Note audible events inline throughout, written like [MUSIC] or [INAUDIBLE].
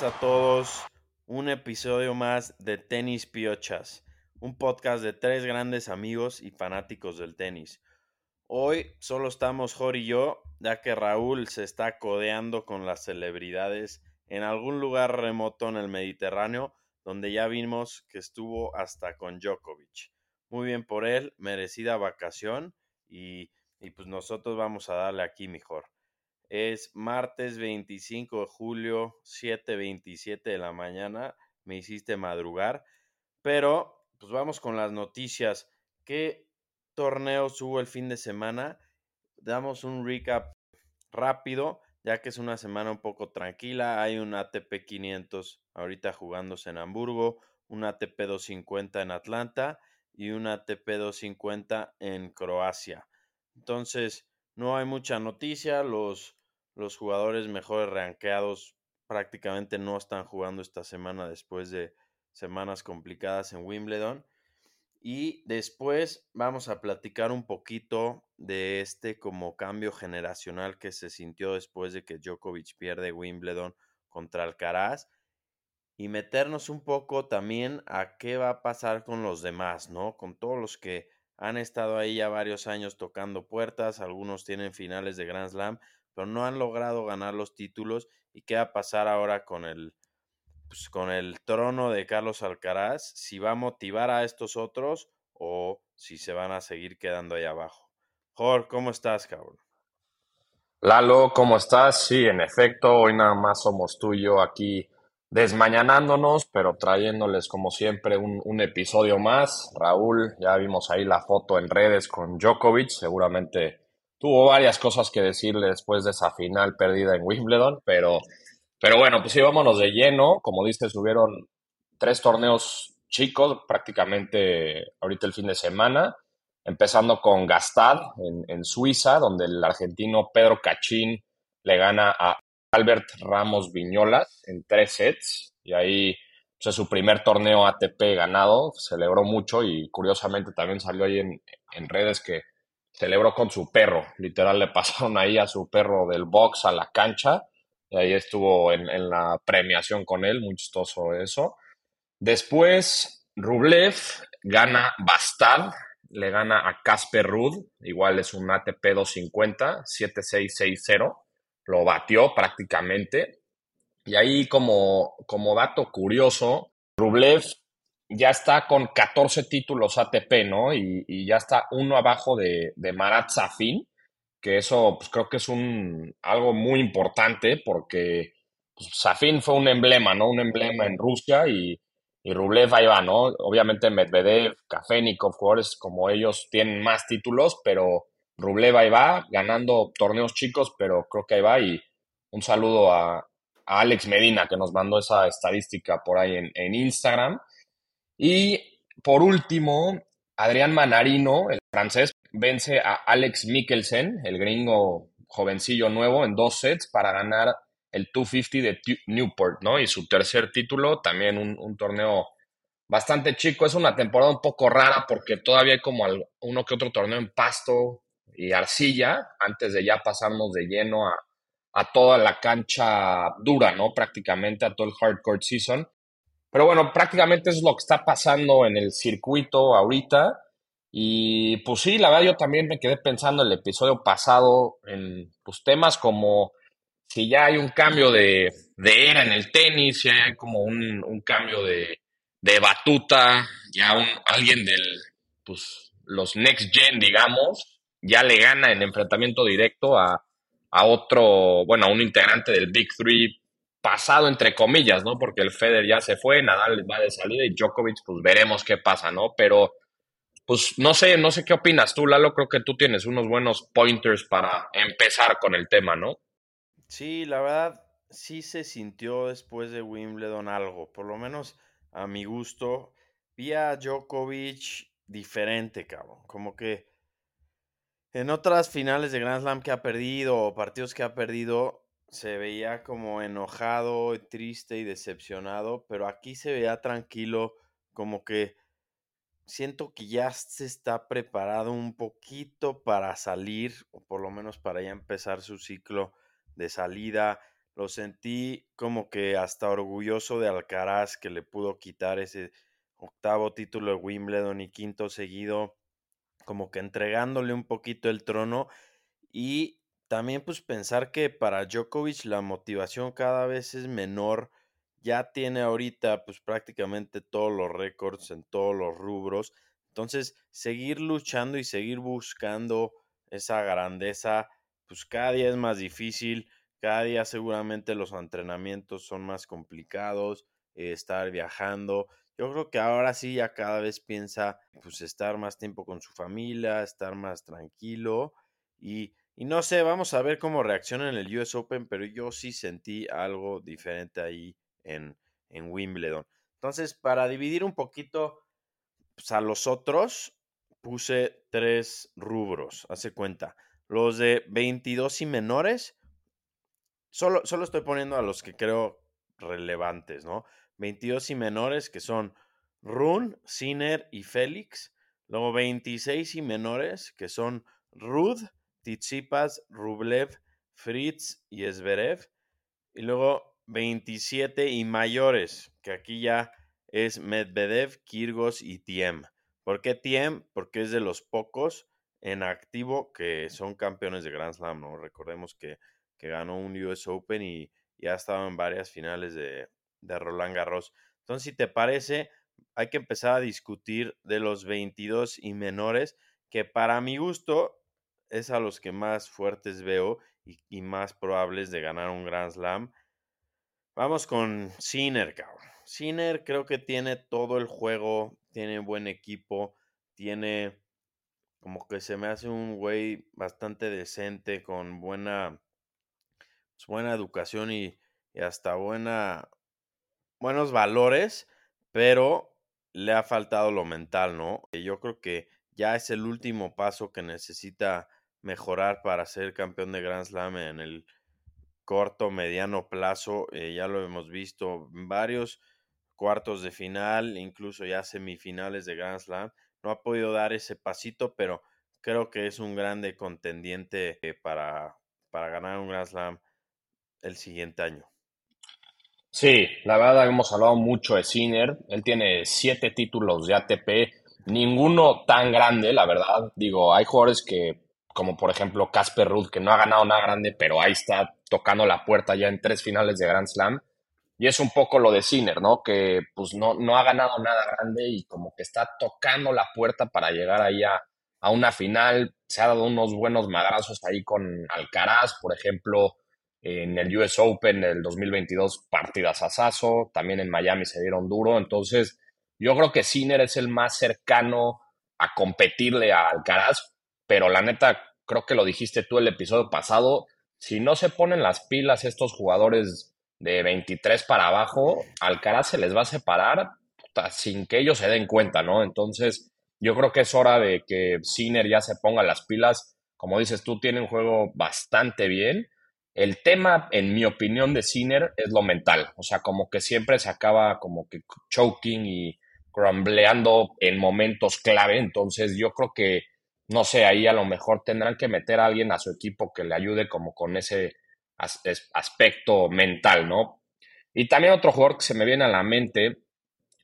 a todos. Un episodio más de Tenis Piochas, un podcast de tres grandes amigos y fanáticos del tenis. Hoy solo estamos Jorge y yo, ya que Raúl se está codeando con las celebridades en algún lugar remoto en el Mediterráneo, donde ya vimos que estuvo hasta con Djokovic. Muy bien por él, merecida vacación y, y pues nosotros vamos a darle aquí mejor. Es martes 25 de julio, 7:27 de la mañana. Me hiciste madrugar. Pero, pues vamos con las noticias. ¿Qué torneos hubo el fin de semana? Damos un recap rápido, ya que es una semana un poco tranquila. Hay un ATP 500 ahorita jugándose en Hamburgo, un ATP 250 en Atlanta y un ATP 250 en Croacia. Entonces, no hay mucha noticia. Los los jugadores mejores rankeados prácticamente no están jugando esta semana después de semanas complicadas en Wimbledon. Y después vamos a platicar un poquito de este como cambio generacional que se sintió después de que Djokovic pierde Wimbledon contra Alcaraz y meternos un poco también a qué va a pasar con los demás, ¿no? Con todos los que han estado ahí ya varios años tocando puertas, algunos tienen finales de Grand Slam, pero no han logrado ganar los títulos. ¿Y qué va a pasar ahora con el, pues, con el trono de Carlos Alcaraz? Si va a motivar a estos otros o si se van a seguir quedando ahí abajo. Jorge, ¿cómo estás, cabrón? Lalo, ¿cómo estás? Sí, en efecto, hoy nada más somos tú y yo aquí desmañanándonos, pero trayéndoles como siempre un, un, episodio más. Raúl, ya vimos ahí la foto en redes con Djokovic, seguramente tuvo varias cosas que decirle después de esa final perdida en Wimbledon, pero, pero bueno, pues sí, vámonos de lleno. Como dices, hubieron tres torneos chicos prácticamente ahorita el fin de semana, empezando con Gastad en, en Suiza, donde el argentino Pedro Cachín le gana a Albert Ramos Viñolas en tres sets y ahí pues, es su primer torneo ATP ganado, celebró mucho y curiosamente también salió ahí en, en redes que celebró con su perro. Literal, le [LAUGHS] pasaron ahí a su perro del box a la cancha. Y ahí estuvo en, la premiación con él, muy chistoso eso. Después, Rublev gana Bastad, le gana a Casper Ruud, igual es un ATP 250, 7660, lo batió prácticamente. Y ahí como, como dato curioso, Rublev ya está con 14 títulos ATP, ¿no? Y, ya está uno abajo de, de Marat Safin, que eso pues, creo que es un, algo muy importante porque pues, Safin fue un emblema, ¿no? Un emblema en Rusia y, y Rublev ahí va, ¿no? Obviamente Medvedev, Kafenikov, jugadores como ellos tienen más títulos, pero Rublev ahí va, ganando torneos chicos, pero creo que ahí va y un saludo a, Alex Medina que nos mandó esa estadística por ahí en Instagram. Y por último, Adrián Manarino, el francés, vence a Alex Mikkelsen, el gringo jovencillo nuevo, en dos sets para ganar el 250 de Newport, ¿no? Y su tercer título, también un, torneo bastante chico. Es una temporada un poco rara porque todavía hay como uno que otro torneo en pasto y arcilla, antes de ya pasarnos de lleno a, a toda la cancha dura, ¿no? Prácticamente a todo el hardcore season. Pero bueno, prácticamente es lo que está pasando en el circuito ahorita. Y pues sí, la verdad yo también me quedé pensando en el episodio pasado en pues, temas como si ya hay un cambio de, de era en el tenis, si hay como un, un cambio de, de, batuta, ya un, alguien del, pues los next gen, digamos, ya le gana en enfrentamiento directo a, a otro, bueno, a un integrante del Big Three pasado entre comillas, ¿no? Porque el Feder ya se fue, Nadal va de salida y Djokovic, pues veremos qué pasa, ¿no? Pero, pues no sé, no sé qué opinas tú, Lalo, creo que tú tienes unos buenos pointers para empezar con el tema, ¿no? Sí, la verdad, sí se sintió después de Wimbledon algo, por lo menos a mi gusto. Vi a Djokovic diferente, cabrón, como que en otras finales de Grand Slam que ha perdido o partidos que ha perdido, se veía como enojado, triste y decepcionado, pero aquí se veía tranquilo, como que siento que ya se está preparado un poquito para salir, o por lo menos para ya empezar su ciclo de salida. Lo sentí como que hasta orgulloso de Alcaraz que le pudo quitar ese octavo título de Wimbledon y quinto seguido, como que entregándole un poquito el trono y también pues pensar que para Djokovic la motivación cada vez es menor, ya tiene ahorita pues prácticamente todos los récords en todos los rubros, entonces seguir luchando y seguir buscando esa grandeza pues cada día es más difícil, cada día seguramente los entrenamientos son más complicados, estar viajando, yo creo que ahora sí ya cada vez piensa pues estar más tiempo con su familia, estar más tranquilo y, y no sé, vamos a ver cómo reacciona en el US Open, pero yo sí sentí algo diferente ahí en, en Wimbledon. Entonces, para dividir un poquito pues, a los otros, puse tres rubros, hace cuenta. Los de 22 y menores, solo, solo estoy poniendo a los que creo relevantes, ¿no? 22 y menores, que son Run, Sinner y Félix. Luego 26 y menores, que son Rud, Titsipas, Rublev, Fritz y Esberev. Y luego 27 y mayores, que aquí ya es Medvedev, Kirgos y Tiem. ¿Por qué Tiem? Porque es de los pocos en activo que son campeones de Grand Slam. Recordemos que, que ganó un US Open y, ya ha estado en varias finales de, de Roland Garros. Entonces, si te parece, hay que empezar a discutir de los 22 y menores, que para mi gusto es a los que más fuertes veo y, más probables de ganar un Grand Slam. Vamos con Sinner, cabrón. Sinner creo que tiene todo el juego, tiene buen equipo, tiene como que se me hace un güey bastante decente, con buena, pues, buena educación y, y hasta buena, buenos valores, pero le ha faltado lo mental, ¿no? Yo creo que ya es el último paso que necesita mejorar para ser campeón de Grand Slam en el corto, mediano plazo. Eh, ya lo hemos visto en varios cuartos de final, incluso ya semifinales de Grand Slam. No ha podido dar ese pasito, pero creo que es un grande contendiente eh, para, para ganar un Grand Slam el siguiente año. Sí, la verdad hemos hablado mucho de Sinner. Él tiene siete títulos de ATP, ninguno tan grande, la verdad. Digo, hay jugadores que, como por ejemplo Casper Ruud, que no ha ganado nada grande, pero ahí está tocando la puerta ya en tres finales de Grand Slam. Y es un poco lo de Sinner, ¿no? Que pues no, no ha ganado nada grande y como que está tocando la puerta para llegar ahí a, a una final. Se ha dado unos buenos madrazos ahí con Alcaraz, por ejemplo en el US Open del 2022 partidas a Sasso, también en Miami se dieron duro, entonces yo creo que Sinner es el más cercano a competirle a Alcaraz, pero la neta, creo que lo dijiste tú el episodio pasado, si no se ponen las pilas estos jugadores de 23 para abajo, Alcaraz se les va a separar sin que ellos se den cuenta, ¿no? Entonces, yo creo que es hora de que Sinner ya se ponga las pilas. Como dices tú, tiene un juego bastante bien el tema, en mi opinión, de Sinner es lo mental. O sea, como que siempre se acaba como que choking y crumbleando en momentos clave. Entonces, yo creo que, no sé, ahí a lo mejor tendrán que meter a alguien a su equipo que le ayude como con ese aspecto mental, ¿no? Y también otro jugador que se me viene a la mente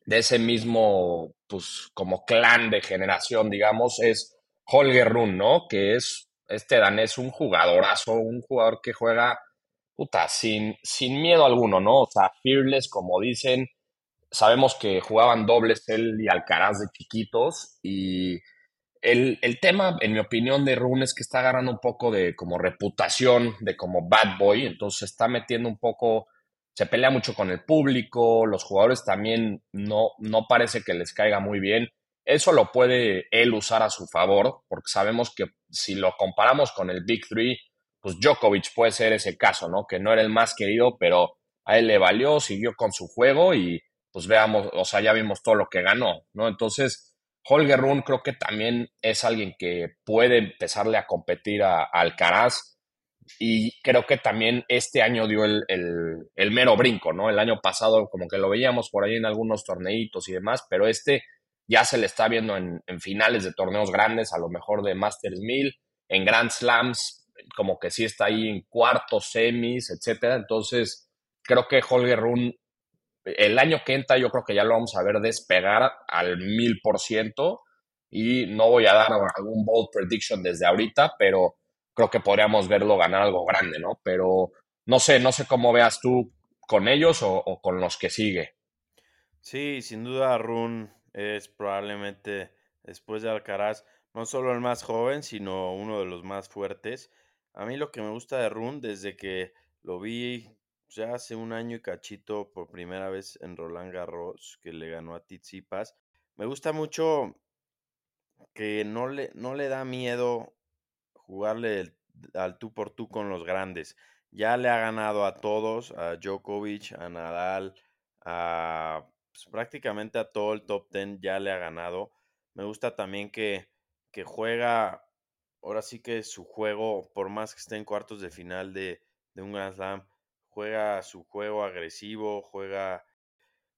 de ese mismo, pues, como clan de generación, digamos, es Holger Run, ¿no? Que es este danés un jugadorazo, un jugador que juega, puta, sin, sin miedo alguno, ¿no? O sea, fearless, como dicen. Sabemos que jugaban dobles él y Alcaraz de chiquitos y el, el, tema, en mi opinión, de Rune es que está agarrando un poco de como reputación, de como bad boy, entonces está metiendo un poco, se pelea mucho con el público, los jugadores también no, no parece que les caiga muy bien. Eso lo puede él usar a su favor, porque sabemos que si lo comparamos con el Big Three, pues Djokovic puede ser ese caso, ¿no? Que no era el más querido, pero a él le valió, siguió con su juego y pues veamos, o sea, ya vimos todo lo que ganó, ¿no? Entonces, Holger Run creo que también es alguien que puede empezarle a competir a, Alcaraz y creo que también este año dio el, el, mero brinco, ¿no? El año pasado como que lo veíamos por ahí en algunos torneitos y demás, pero este ya se le está viendo en, finales de torneos grandes, a lo mejor de Masters 1000, en Grand Slams, como que sí está ahí en cuartos, semis, etcétera. Entonces, creo que Holger Run, el año que entra, yo creo que ya lo vamos a ver despegar al mil por ciento. Y no voy a dar algún bold prediction desde ahorita, pero creo que podríamos verlo ganar algo grande, ¿no? Pero no sé, no sé cómo veas tú con ellos o, o con los que sigue. Sí, sin duda Run es probablemente después de Alcaraz no solo el más joven, sino uno de los más fuertes. A mí lo que me gusta de Run desde que lo vi ya hace un año y cachito por primera vez en Roland Garros, que le ganó a Tizipas, me gusta mucho que no le, no le da miedo jugarle al tú por tú con los grandes. Ya le ha ganado a todos, a Djokovic, a Nadal, a pues, prácticamente a todo el top ten ya le ha ganado. Me gusta también que que juega, ahora sí que su juego, por más que esté en cuartos de final de, un Grand Slam, juega su juego agresivo, juega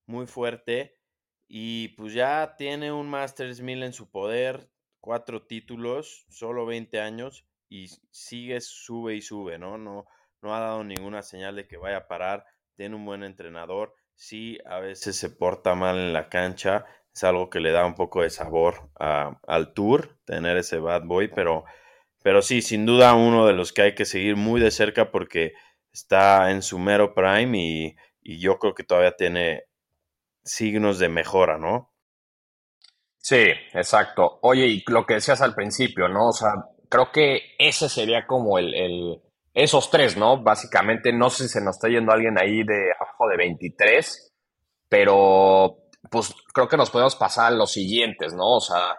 muy fuerte y pues ya tiene un Masters 1000 en su poder, cuatro títulos, solo 20 años y sigue, sube y sube, ¿no? No, no ha dado ninguna señal de que vaya a parar, tiene un buen entrenador, sí, a veces se porta mal en la cancha, es algo que le da un poco de sabor al tour, tener ese bad boy, pero, pero sí, sin duda uno de los que hay que seguir muy de cerca porque está en su mero prime y, yo creo que todavía tiene signos de mejora, ¿no? Sí, exacto. Oye, y lo que decías al principio, ¿no? O sea, creo que ese sería como el, el, esos tres, ¿no? Básicamente, no sé si se nos está yendo alguien ahí de abajo de 23, pero pues creo que nos podemos pasar a los siguientes, ¿no? O sea,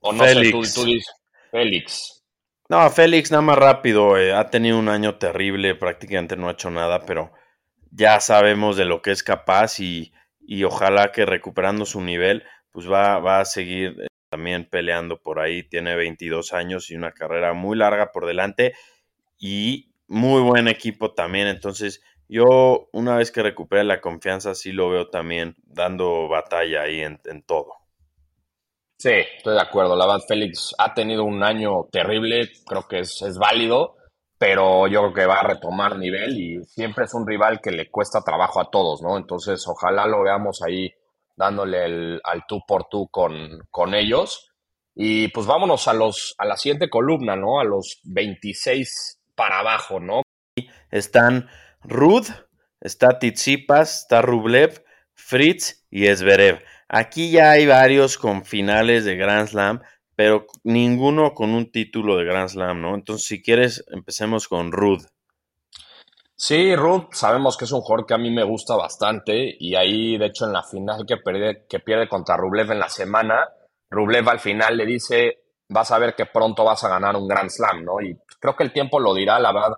o no Félix. sé, tú, dices, Félix. No, Félix nada más rápido, eh, ha tenido un año terrible, prácticamente no ha hecho nada, pero ya sabemos de lo que es capaz y, y ojalá que recuperando su nivel, pues va, va a seguir eh, también peleando por ahí, tiene 22 años y una carrera muy larga por delante y muy buen equipo también, entonces yo, una vez que recupere la confianza, sí lo veo también dando batalla ahí en, todo. Sí, estoy de acuerdo. La verdad, Félix ha tenido un año terrible, creo que es, es, válido, pero yo creo que va a retomar nivel y siempre es un rival que le cuesta trabajo a todos, ¿no? Entonces, ojalá lo veamos ahí dándole al tú por tú con, con ellos. Y pues vámonos a, los, a la siguiente columna, ¿no? A los 26 para abajo, ¿no? Están Rud, está Tizipas, está Rublev, Fritz y Esberev. Aquí ya hay varios con finales de Grand Slam, pero ninguno con un título de Grand Slam, ¿no? Entonces, si quieres, empecemos con Rud. Sí, Rud, sabemos que es un jugador que a mí me gusta bastante y ahí, de hecho, en la final que pierde, que pierde contra Rublev en la semana, Rublev al final le dice, vas a ver que pronto vas a ganar un Grand Slam, ¿no? Y creo que el tiempo lo dirá, la verdad.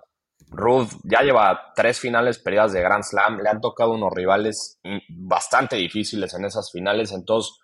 Ruth ya lleva tres finales perdidas de Grand Slam, le han tocado unos rivales bastante difíciles en esas finales, entonces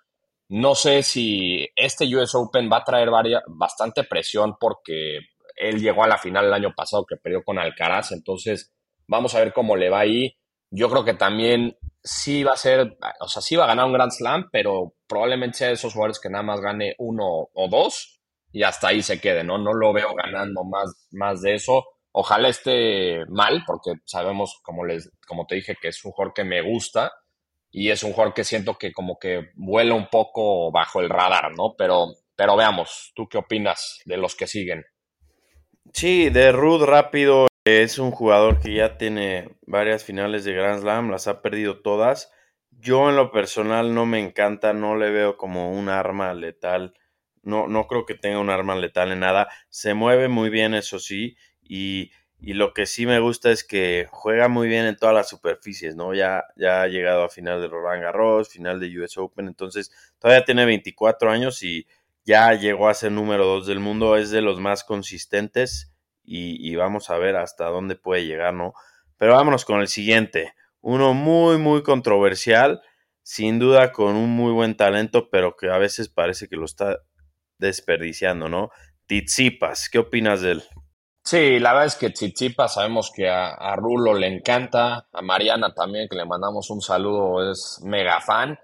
no sé si este US Open va a traer bastante presión porque él llegó a la final el año pasado que perdió con Alcaraz, entonces vamos a ver cómo le va ahí. Yo creo que también sí va a ser, o sea, sí va a ganar un Grand Slam, pero probablemente sea de esos jugadores que nada más gane uno o dos y hasta ahí se quede, ¿no? No lo veo ganando más, más de eso Ojalá esté mal, porque sabemos, como, les, como te dije, que es un jugador que me gusta y es un jugador que siento que como que vuela un poco bajo el radar, ¿no? Pero, pero veamos, ¿tú qué opinas de los que siguen? Sí, de Rud rápido es un jugador que ya tiene varias finales de Grand Slam, las ha perdido todas. Yo en lo personal no me encanta, no le veo como un arma letal. No, no creo que tenga un arma letal en nada. Se mueve muy bien, eso sí, y, lo que sí me gusta es que juega muy bien en todas las superficies, ¿no? Ya, ya ha llegado a final de Roland Garros, final de US Open, entonces todavía tiene 24 años y ya llegó a ser número 2 del mundo, es de los más consistentes y, y, vamos a ver hasta dónde puede llegar, ¿no? Pero vámonos con el siguiente, uno muy, muy controversial, sin duda con un muy buen talento, pero que a veces parece que lo está desperdiciando, ¿no? Tizipas, ¿qué opinas de él? Sí, la verdad es que Chichipa sabemos que a, Rulo le encanta, a Mariana también, que le mandamos un saludo, es mega fan,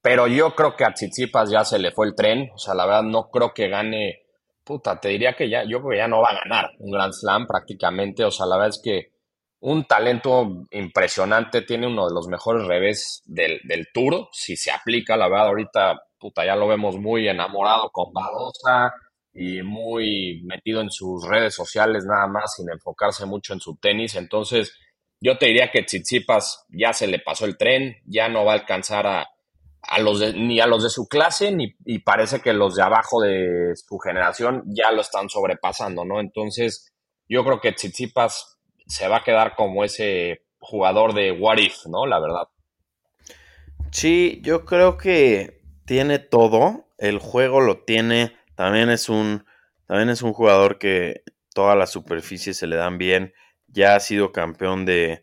pero yo creo que a Chichipas ya se le fue el tren, o sea, la verdad no creo que gane puta, te diría que ya, yo creo que ya no va a ganar un Grand Slam prácticamente. O sea, la verdad es que un talento impresionante, tiene uno de los mejores revés del, del tour, si se aplica, la verdad, ahorita, puta, ya lo vemos muy enamorado con Badosa y muy metido en sus redes sociales nada más, sin enfocarse mucho en su tenis. Entonces, yo te diría que Tsitsipas ya se le pasó el tren, ya no va a alcanzar a, a los ni a los de su clase, ni, y parece que los de abajo de su generación ya lo están sobrepasando, ¿no? Entonces, yo creo que Tsitsipas se va a quedar como ese jugador de what if, ¿no? La verdad. Sí, yo creo que tiene todo, el juego lo tiene, también es un, también es un jugador que todas las superficies se le dan bien, ya ha sido campeón de,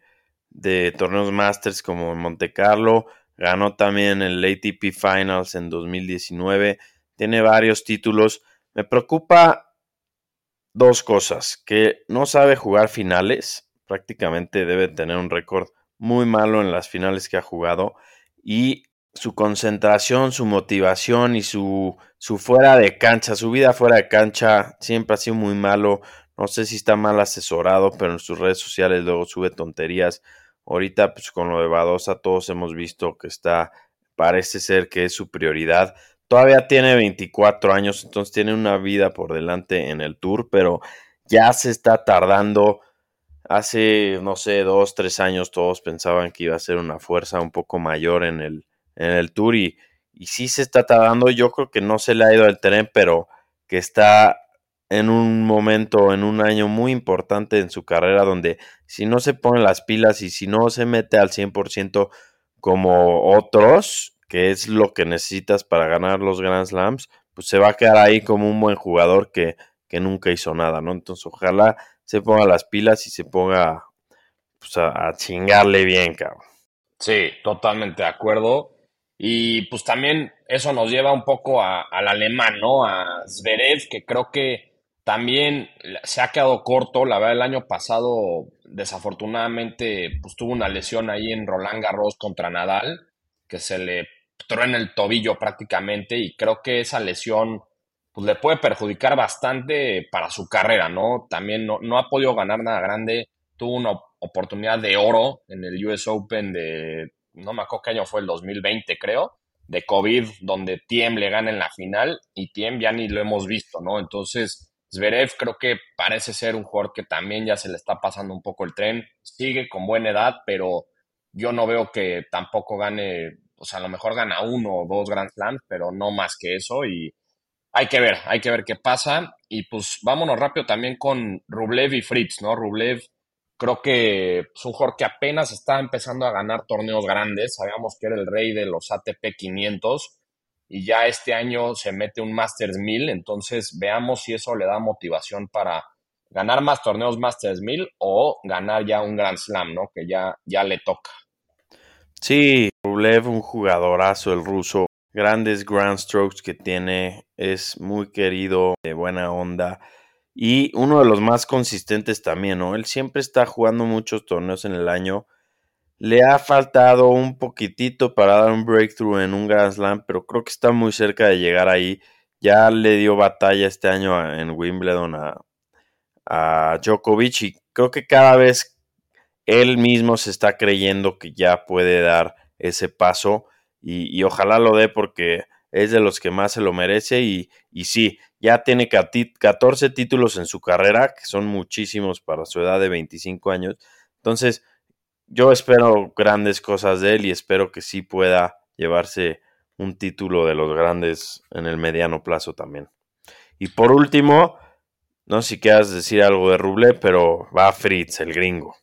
de torneos Masters como en Monte Carlo, ganó también el ATP Finals en 2019, tiene varios títulos. Me preocupa dos cosas, que no sabe jugar finales, prácticamente debe tener un récord muy malo en las finales que ha jugado y su concentración, su motivación y su, su fuera de cancha, su vida fuera de cancha siempre ha sido muy malo. No sé si está mal asesorado, pero en sus redes sociales luego sube tonterías. Ahorita, pues con lo de Badosa, todos hemos visto que está, parece ser que es su prioridad. Todavía tiene 24 años, entonces tiene una vida por delante en el tour, pero ya se está tardando. Hace, no sé, dos, tres años todos pensaban que iba a ser una fuerza un poco mayor en el, en el tour y, y se está tardando. Yo creo que no se le ha ido el tren, pero que está en un momento, en un año muy importante en su carrera, donde si no se pone las pilas y si no se mete al 100% como otros, que es lo que necesitas para ganar los Grand Slams, pues se va a quedar ahí como un buen jugador que, que nunca hizo nada, ¿no? Entonces ojalá se ponga las pilas y se ponga pues, a, a chingarle bien, cabrón. Sí, totalmente de acuerdo. Y pues también eso nos lleva un poco a- al alemán, ¿no? A Zverev, que creo que también se ha quedado corto. La verdad, el año pasado, desafortunadamente, pues tuvo una lesión ahí en Roland Garros contra Nadal, que se le truena el tobillo prácticamente, y creo que esa lesión pues le puede perjudicar bastante para su carrera, ¿no? También no, no ha podido ganar nada grande. Tuvo una oportunidad de oro en el US Open de, no me acuerdo qué año fue, el 2020 creo, de COVID, donde Tiem le gana en la final y Tiem ya ni lo hemos visto, ¿no? Entonces, Zverev creo que parece ser un jugador que también ya se le está pasando un poco el tren, sigue con buena edad, pero yo no veo que tampoco gane, o sea, a lo mejor gana uno o dos Grand Slams, pero no más que eso y hay que ver, hay que ver qué pasa. Y pues vámonos rápido también con Rublev y Fritz, ¿no? Rublev creo que es un jugador que apenas está empezando a ganar torneos grandes. Sabíamos que era el rey de los ATP 500 y ya este año se mete un Masters 1000. Entonces veamos si eso le da motivación para ganar más torneos Masters 1000 o ganar ya un Grand Slam, ¿no? Que ya, ya le toca. Sí, Rublev, un jugadorazo, el ruso. Grandes grand strokes que tiene, es muy querido, de buena onda. Y uno de los más consistentes también, ¿no? Él siempre está jugando muchos torneos en el año. Le ha faltado un poquitito para dar un breakthrough en un Grand Slam, pero creo que está muy cerca de llegar ahí. Ya le dio batalla este año en Wimbledon a, Djokovic y creo que cada vez él mismo se está creyendo que ya puede dar ese paso y ojalá lo dé porque es de los que más se lo merece y, y sí, ya tiene 14 títulos en su carrera, que son muchísimos para su edad de 25 años. Entonces, yo espero grandes cosas de él y espero que sí pueda llevarse un título de los grandes en el mediano plazo también. Y por último, no sé si quieras decir algo de Rublev, pero va Fritz, el gringo.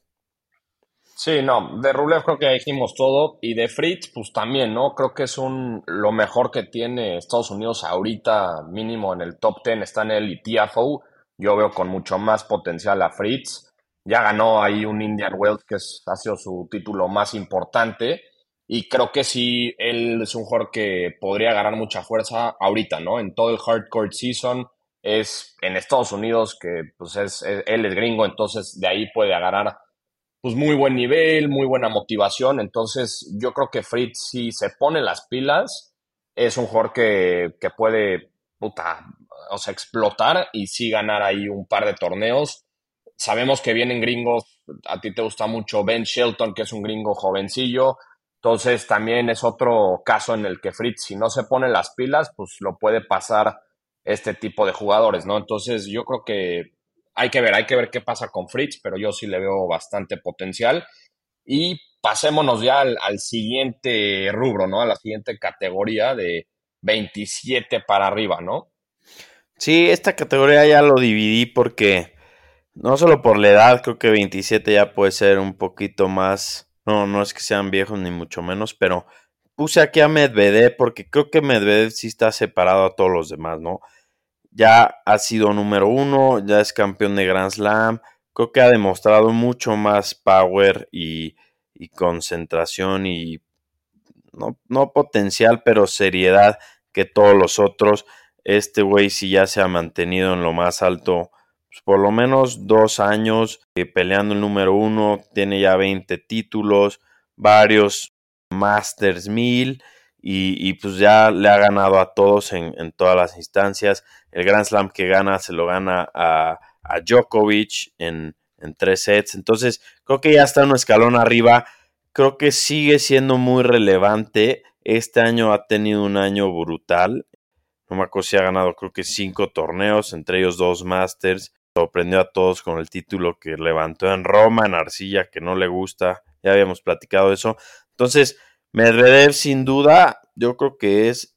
Sí, no, de Rublev creo que ya dijimos todo y de Fritz pues también, ¿no? Creo que es un lo mejor que tiene Estados Unidos ahorita, mínimo en el top 10 está en el TFO. Yo veo con mucho más potencial a Fritz. Ya ganó ahí un Indian Wells que es, ha sido su título más importante y creo que sí, él es un jugador que podría ganar mucha fuerza ahorita, ¿no? En todo el hardcore season es en Estados Unidos que pues es, es él es gringo, entonces de ahí puede agarrar pues muy buen nivel, muy buena motivación. Entonces, yo creo que Fritz, si se pone las pilas, es un jugador que, que puede puta, o sea, explotar y sí ganar ahí un par de torneos. Sabemos que vienen gringos, a ti te gusta mucho Ben Shelton, que es un gringo jovencillo, entonces también es otro caso en el que Fritz, si no se pone las pilas, pues lo puede pasar este tipo de jugadores, ¿no? Entonces yo creo que hay que ver, hay que ver qué pasa con Fritz, pero yo sí le veo bastante potencial. Y pasémonos ya al, siguiente rubro, ¿no? A la siguiente categoría de 27 para arriba, ¿no? Sí, esta categoría ya lo dividí porque no solo por la edad, creo que 27 ya puede ser un poquito más no, no es que sean viejos ni mucho menos, pero puse aquí a Medvedev porque creo que Medvedev sí está separado a todos los demás, ¿no? Ya ha sido número uno, ya es campeón de Grand Slam, creo que ha demostrado mucho más power y, concentración y no, no, potencial, pero seriedad que todos los otros. Este güey sí ya se ha mantenido en lo más alto pues, por lo menos dos años eh, peleando el número uno, tiene ya 20 títulos, varios Masters 1000 y, pues ya le ha ganado a todos en, todas las instancias. El Grand Slam que gana se lo gana a, Djokovic en, en tres sets. Entonces creo que ya está un escalón arriba. Creo que sigue siendo muy relevante. Este año ha tenido un año brutal. No me ha ganado creo que cinco torneos, entre ellos dos Masters sorprendió a todos con el título que levantó en Roma, en Arcilla, que no le gusta. Ya habíamos platicado eso. Entonces, Medvedev, sin duda, yo creo que es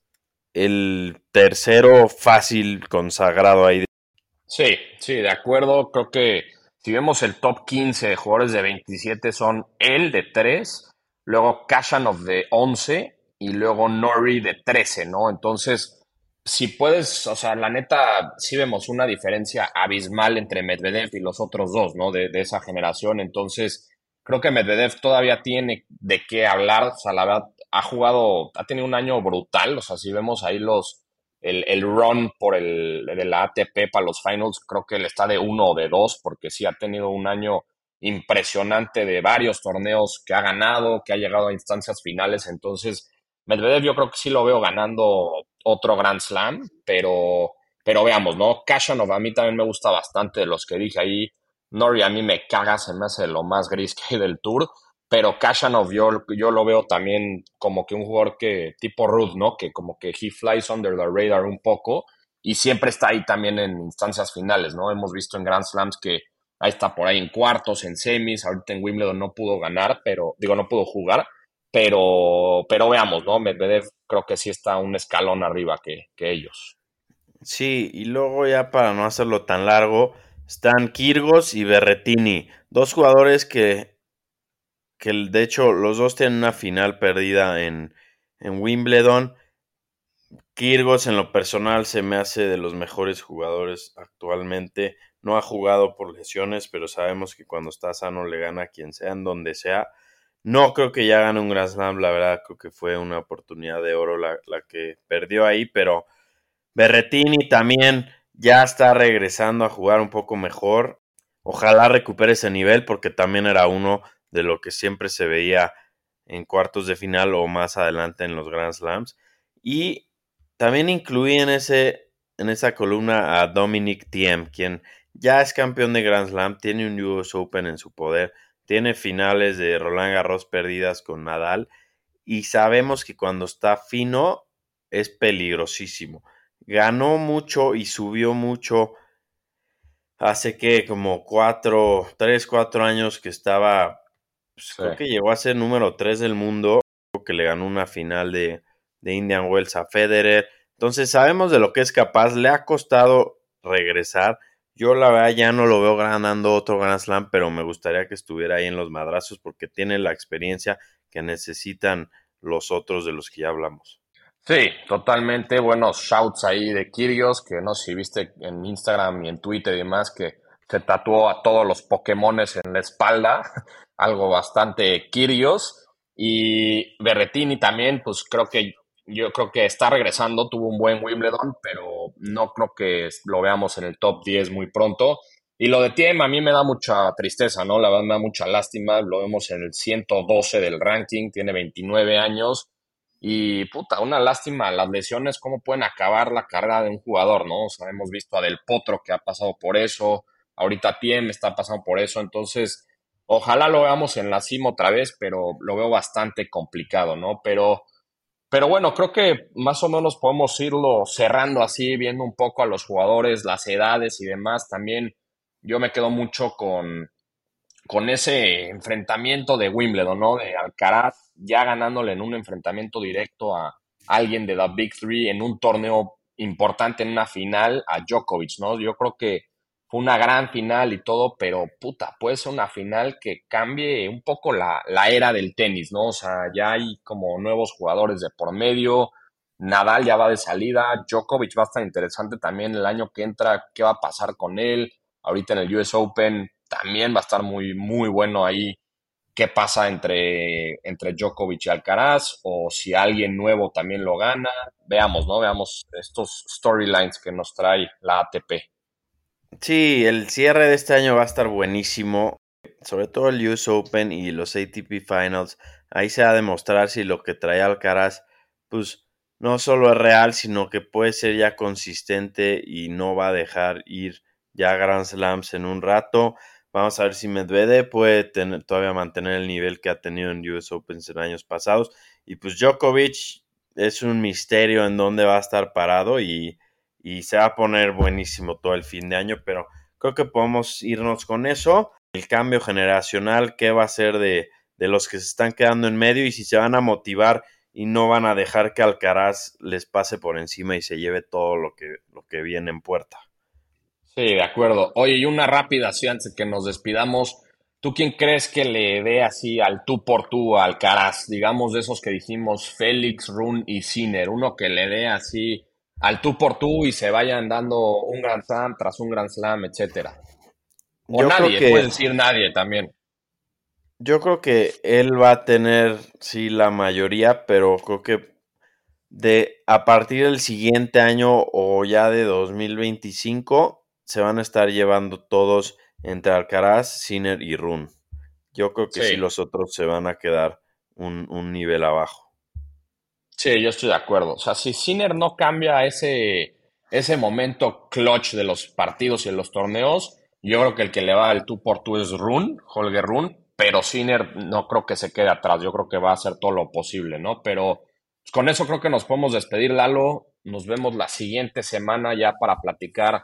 el tercero fácil consagrado ahí. Sí, sí, de acuerdo. Creo que si vemos el top 15 de jugadores de 27, son él de 3, luego Kashanov de 11 y luego Nori de 13, ¿no? Entonces, si puedes, o sea, la neta, sí vemos una diferencia abismal entre Medvedev y los otros dos, ¿no? De, esa generación. Entonces, creo que Medvedev todavía tiene de qué hablar. O sea, la verdad, ha jugado, ha tenido un año brutal. O sea, si vemos ahí los, el, el run por el, de la ATP para los finals, creo que él está de uno o de dos, porque sí ha tenido un año impresionante de varios torneos que ha ganado, que ha llegado a instancias finales. Entonces, Medvedev yo creo que sí lo veo ganando otro Grand Slam, pero, pero veamos, ¿no? Kashanov a mí también me gusta bastante de los que dije ahí. Nori a mí me caga, se me hace lo más gris que hay del Tour, pero Kashanov yo, yo lo veo también como que un jugador que tipo Ruth, ¿no? Que como que he flies under the radar un poco y siempre está ahí también en instancias finales, ¿no? Hemos visto en Grand Slams que ahí está por ahí en cuartos, en semis, ahorita en Wimbledon no pudo ganar, pero digo, no pudo jugar, pero, pero veamos, ¿no? Medvedev creo que sí está un escalón arriba que, ellos. Sí, y luego ya para no hacerlo tan largo, están Kirgos y Berretini, dos jugadores que, que de hecho los dos tienen una final perdida en, en Wimbledon. Kirgos en lo personal se me hace de los mejores jugadores actualmente. No ha jugado por lesiones, pero sabemos que cuando está sano le gana a quien sea, en donde sea. No creo que ya gane un Grand Slam, la verdad, creo que fue una oportunidad de oro la, que perdió ahí, pero Berretini también ya está regresando a jugar un poco mejor. Ojalá recupere ese nivel porque también era uno de lo que siempre se veía en cuartos de final o más adelante en los Grand Slams. Y también incluí en, ese, en esa columna a Dominic Thiem, quien ya es campeón de Grand Slam, tiene un US Open en su poder, tiene finales de Roland Garros perdidas con Nadal y sabemos que cuando está fino es peligrosísimo. Ganó mucho y subió mucho hace que como cuatro, tres, cuatro años que estaba, pues, creo que llegó a ser número tres del mundo, que le ganó una final de, de Indian Wells a Federer. Entonces sabemos de lo que es capaz, le ha costado regresar yo la verdad ya no lo veo ganando otro Grand Slam, pero me gustaría que estuviera ahí en los madrazos porque tiene la experiencia que necesitan los otros de los que ya hablamos. Sí, totalmente. Buenos shouts ahí de Kirios, que no sé si viste en Instagram y en Twitter y demás, que se tatuó a todos los Pokémones en la espalda, [LAUGHS] algo bastante Kirios. Y Berretini también, pues creo que yo creo que está regresando, tuvo un buen Wimbledon, pero no creo que lo veamos en el top 10 muy pronto. Y lo de Tiem a mí me da mucha tristeza, ¿no? La verdad me da mucha lástima. Lo vemos en el 112 del ranking, tiene 29 años. Y puta, una lástima las lesiones, cómo pueden acabar la carrera de un jugador, ¿no? O sea, hemos visto a Del Potro que ha pasado por eso, ahorita Tiem está pasando por eso, entonces ojalá lo veamos en la cima otra vez, pero lo veo bastante complicado, ¿no? Pero, pero bueno, creo que más o menos podemos irlo cerrando así, viendo un poco a los jugadores, las edades y demás. También yo me quedo mucho con, con ese enfrentamiento de Wimbledon, ¿no? De Alcaraz ya ganándole en un enfrentamiento directo a alguien de la Big Three en un torneo importante en una final a Djokovic, ¿no? Yo creo que fue una gran final y todo, pero puta, puede ser una final que cambie un poco la, la era del tenis, ¿no? O sea, ya hay como nuevos jugadores de por medio, Nadal ya va de salida, Djokovic va a estar interesante también el año que entra, qué va a pasar con él, ahorita en el US Open también va a estar muy, muy bueno ahí qué pasa entre, entre Djokovic y Alcaraz o si alguien nuevo también lo gana. Veamos, ¿no? Veamos estos storylines que nos trae la ATP. Sí, el cierre de este año va a estar buenísimo, sobre todo el US Open y los ATP Finals. Ahí se va a demostrar si lo que trae Alcaraz, pues no solo es real, sino que puede ser ya consistente y no va a dejar ir ya Grand Slams en un rato. Vamos a ver si Medvedev puede tener, todavía mantener el nivel que ha tenido en US Open en años pasados. Y pues Djokovic es un misterio en dónde va a estar parado y, se va a poner buenísimo todo el fin de año, pero creo que podemos irnos con eso. El cambio generacional, qué va a ser de, de los que se están quedando en medio y si se van a motivar y no van a dejar que Alcaraz les pase por encima y se lleve todo lo que, lo que viene en puerta. Sí, de acuerdo. Oye, y una rápida así antes de que nos despidamos. ¿Tú quién crees que le dé así al tú por tú al Caraz? Digamos de esos que dijimos Félix, Run y Sinner. Uno que le dé así al tú por tú y se vayan dando un Grand Slam tras un Grand Slam, etcétera. O nadie, puede decir nadie también. Yo creo que él va a tener, sí, la mayoría, pero creo que de a partir del siguiente año o ya de 2025 se van a estar llevando todos entre Alcaraz, Sinner y Run. Yo creo que sí. los otros se van a quedar un, nivel abajo. Sí, yo estoy de acuerdo. O sea, si Sinner no cambia ese, ese momento clutch de los partidos y de los torneos, yo creo que el que le va al tú por tú es Run, Holger Run, pero Sinner no creo que se quede atrás. Yo creo que va a hacer todo lo posible, ¿no? Pero pues, con eso creo que nos podemos despedir, Lalo. Nos vemos la siguiente semana ya para platicar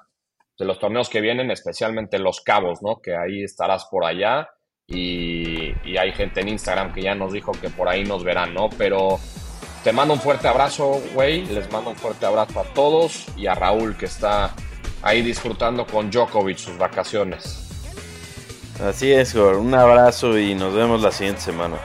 de los torneos que vienen, especialmente los cabos, ¿no? Que ahí estarás por allá y, y, hay gente en Instagram que ya nos dijo que por ahí nos verán, ¿no? Pero te mando un fuerte abrazo, güey. Les mando un fuerte abrazo a todos y a Raúl que está ahí disfrutando con Djokovic sus vacaciones. Así es, Un abrazo y nos vemos la siguiente semana.